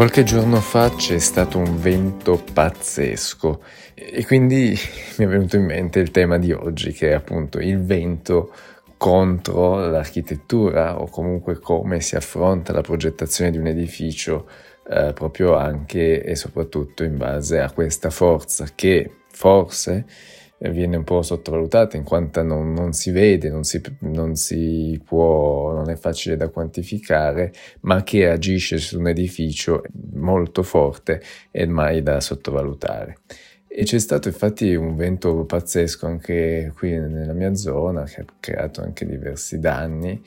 Qualche giorno fa c'è stato un vento pazzesco e quindi mi è venuto in mente il tema di oggi che è appunto il vento contro l'architettura o comunque come si affronta la progettazione di un edificio eh, proprio anche e soprattutto in base a questa forza che forse viene un po' sottovalutata in quanto non, non si vede, non si, non si, può, non è facile da quantificare, ma che agisce su un edificio molto forte e mai da sottovalutare. E c'è stato infatti un vento pazzesco anche qui nella mia zona che ha creato anche diversi danni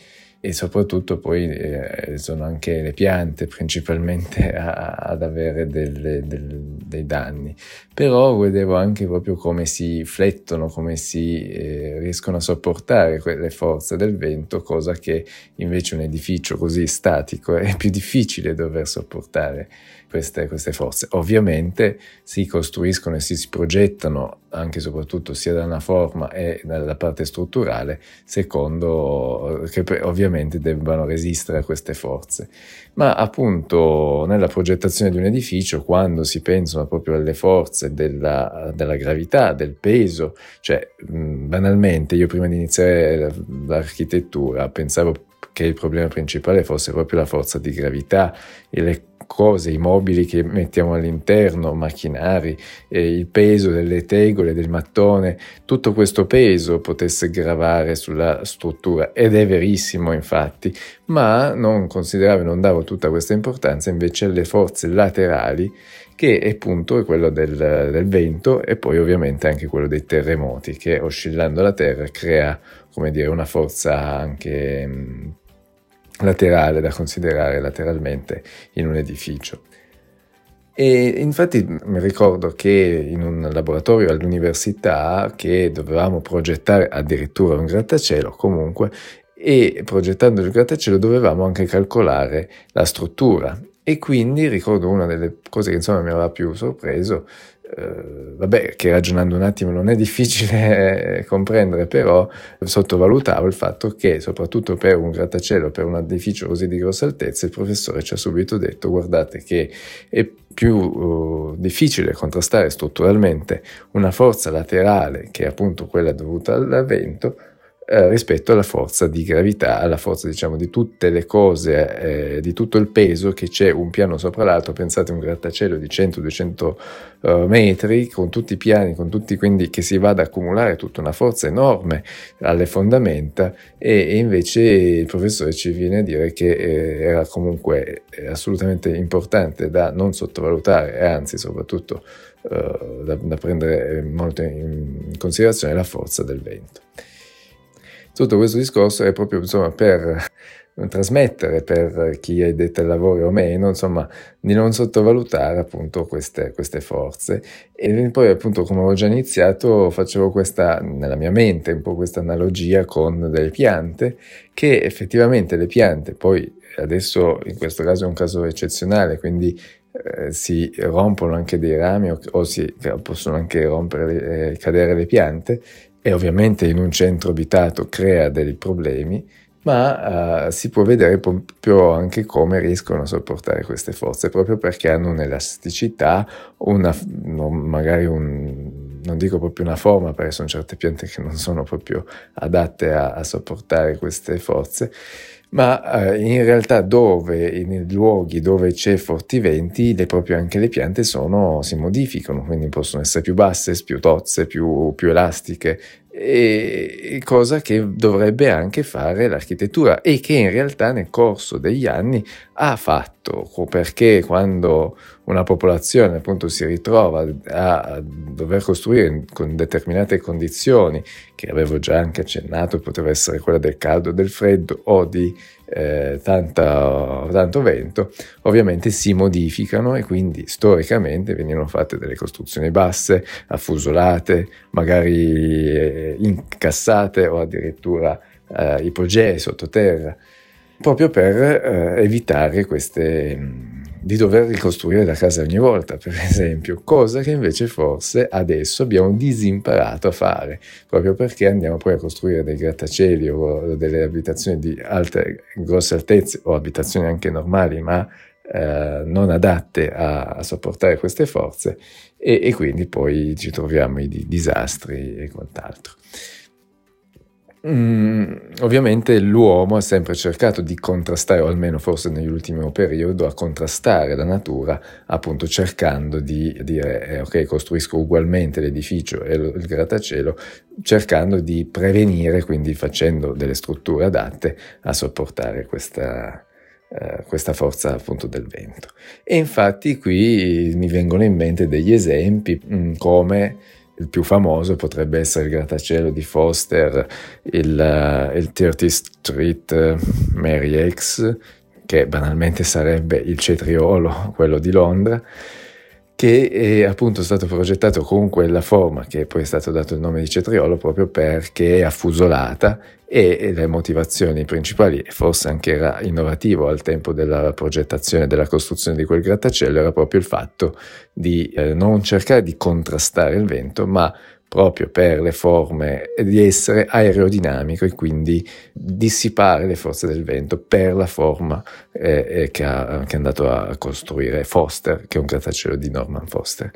e soprattutto poi eh, sono anche le piante principalmente a, ad avere delle, del, dei danni. Però vedevo anche proprio come si flettono, come si eh, riescono a sopportare le forze del vento, cosa che invece un edificio così statico è più difficile dover sopportare queste, queste forze. Ovviamente si costruiscono e si, si progettano anche e soprattutto sia dalla forma e dalla parte strutturale, secondo che ovviamente debbano resistere a queste forze. Ma appunto nella progettazione di un edificio, quando si pensano proprio alle forze della, della gravità, del peso, cioè banalmente io prima di iniziare l'architettura pensavo che il problema principale fosse proprio la forza di gravità e le cose, i mobili che mettiamo all'interno, macchinari, il peso delle tegole, del mattone, tutto questo peso potesse gravare sulla struttura. Ed è verissimo infatti, ma non consideravo, non davo tutta questa importanza invece alle forze laterali che appunto è quello del, del vento e poi ovviamente anche quello dei terremoti che oscillando la terra crea come dire una forza anche laterale da considerare lateralmente in un edificio. E infatti mi ricordo che in un laboratorio all'università che dovevamo progettare addirittura un grattacielo comunque e progettando il grattacielo dovevamo anche calcolare la struttura e quindi ricordo una delle cose che insomma mi aveva più sorpreso eh, vabbè, che ragionando un attimo non è difficile comprendere, però sottovalutavo il fatto che, soprattutto per un grattacielo, per un edificio così di grossa altezza, il professore ci ha subito detto: guardate che è più uh, difficile contrastare strutturalmente una forza laterale, che è appunto quella dovuta al vento, eh, rispetto alla forza di gravità, alla forza diciamo di tutte le cose, eh, di tutto il peso che c'è un piano sopra l'altro, pensate un grattacielo di 100-200 uh, metri con tutti i piani, con tutti quindi che si va ad accumulare tutta una forza enorme alle fondamenta e, e invece il professore ci viene a dire che eh, era comunque eh, assolutamente importante da non sottovalutare e anzi soprattutto da, da prendere molto in considerazione la forza del vento. Tutto questo discorso è proprio insomma, per trasmettere per chi è detto ai lavori o meno, insomma, di non sottovalutare appunto queste, queste, forze. E poi appunto come ho già iniziato facevo questa, nella mia mente, un po' questa analogia con delle piante, che effettivamente le piante, poi adesso in questo caso è un caso eccezionale, quindi eh, si rompono anche dei rami o, o si, possono anche rompere, eh, cadere le piante, e ovviamente in un centro abitato crea dei problemi, ma uh, si può vedere proprio anche come riescono a sopportare queste forze, proprio perché hanno un'elasticità, una, magari un, non dico proprio una forma, perché sono certe piante che non sono proprio adatte a, a sopportare queste forze, ma eh, in realtà dove, in luoghi dove c'è forti venti, le, proprio anche le piante sono, si modificano, quindi possono essere più basse, più tozze, più, più elastiche, e cosa che dovrebbe anche fare l'architettura e che in realtà nel corso degli anni ha fatto, perché quando una popolazione appunto si ritrova a dover costruire con determinate condizioni, che avevo già anche accennato, poteva essere quella del caldo, del freddo o di eh, tanta, tanto vento, ovviamente si modificano e quindi storicamente venivano fatte delle costruzioni basse, affusolate, magari eh, incassate o addirittura eh, ipogee sottoterra, proprio per eh, evitare queste di dover ricostruire la casa ogni volta, per esempio, cosa che invece forse adesso abbiamo disimparato a fare, proprio perché andiamo poi a costruire dei grattacieli o delle abitazioni di alte, grosse altezze o abitazioni anche normali, ma eh, non adatte a, a, sopportare queste forze e, e, quindi poi ci troviamo i disastri e quant'altro. Mm, ovviamente l'uomo ha sempre cercato di contrastare, o almeno forse nell'ultimo periodo, a contrastare la natura, appunto cercando di dire eh, ok, costruisco ugualmente l'edificio e il grattacielo, cercando di prevenire, quindi facendo delle strutture adatte a sopportare questa, eh, questa forza appunto del vento. E infatti qui mi vengono in mente degli esempi mh, mm, come il più famoso potrebbe essere il grattacielo di Foster, il, uh, il 30th Street eh, Mary X, che banalmente sarebbe il cetriolo, quello di Londra, che è appunto stato progettato con quella forma che poi è stato dato il nome di cetriolo proprio perché è affusolata e le motivazioni principali, forse anche era innovativo al tempo della progettazione e della costruzione di quel grattacielo, era proprio il fatto di eh, non cercare di contrastare il vento, ma proprio per le forme di essere aerodinamico e quindi dissipare le forze del vento per la forma eh, eh che, ha, che, è andato a costruire Foster, che è un grattacielo di Norman Foster.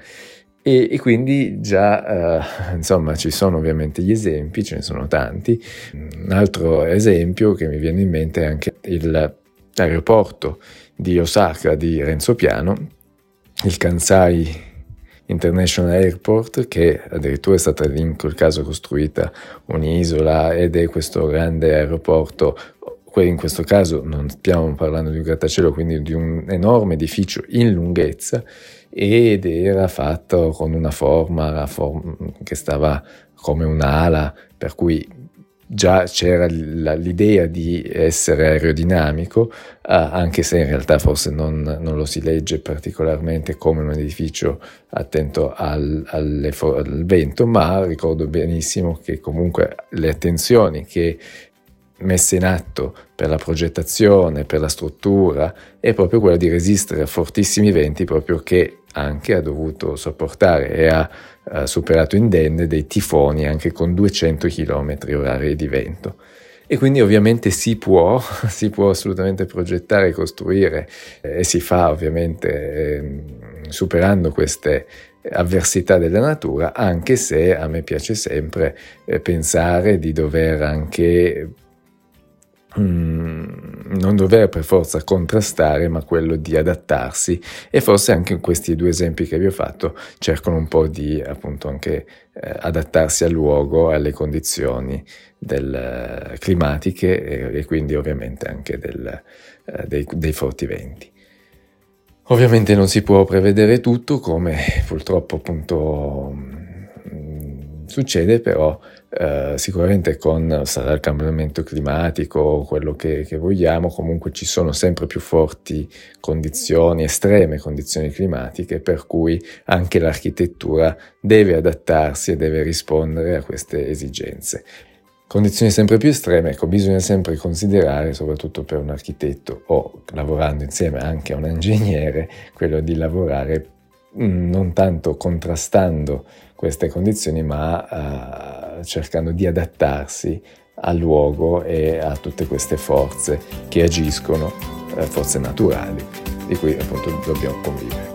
E, e quindi già, eh, insomma, ci sono ovviamente gli esempi, ce ne sono tanti. Un altro esempio che mi viene in mente è anche l'aeroporto di Osaka di Renzo Piano, il Kansai International Airport, che addirittura è stata in quel caso costruita un'isola ed è questo grande aeroporto. In questo caso non stiamo parlando di un grattacielo, quindi di un enorme edificio in lunghezza ed era fatto con una forma, forma che stava come un'ala, per cui già c'era l'idea di essere aerodinamico, eh, anche se in realtà forse non, non, lo si legge particolarmente come un edificio attento al, alle, al vento, ma ricordo benissimo che comunque le attenzioni che messe in atto per la progettazione, per la struttura, è proprio quella di resistere a fortissimi venti, proprio che anche ha dovuto sopportare e ha eh, superato indenne dei tifoni anche con 200 km orari di vento. E quindi ovviamente si può, si può assolutamente progettare costruire eh, e si fa ovviamente eh, superando queste avversità della natura, anche se a me piace sempre eh, pensare di dover anche Mm, non dover per forza contrastare, ma quello di adattarsi e forse anche in questi due esempi che vi ho fatto cercano un po' di appunto anche eh, adattarsi al luogo, alle condizioni del, eh, climatiche e, e, quindi ovviamente anche del, eh, dei, dei forti venti. Ovviamente non si può prevedere tutto come purtroppo appunto mm, succede, però eh, sicuramente con sarà il cambiamento climatico, quello che, che, vogliamo, comunque ci sono sempre più forti condizioni, estreme condizioni climatiche, per cui anche l'architettura deve adattarsi e deve rispondere a queste esigenze. Condizioni sempre più estreme, ecco, bisogna sempre considerare, soprattutto per un architetto o lavorando insieme anche a un ingegnere, quello di lavorare mm, non tanto contrastando queste condizioni, ma uh, cercando di adattarsi al luogo e a tutte queste forze che agiscono, uh, forze naturali, di cui appunto dobbiamo convivere.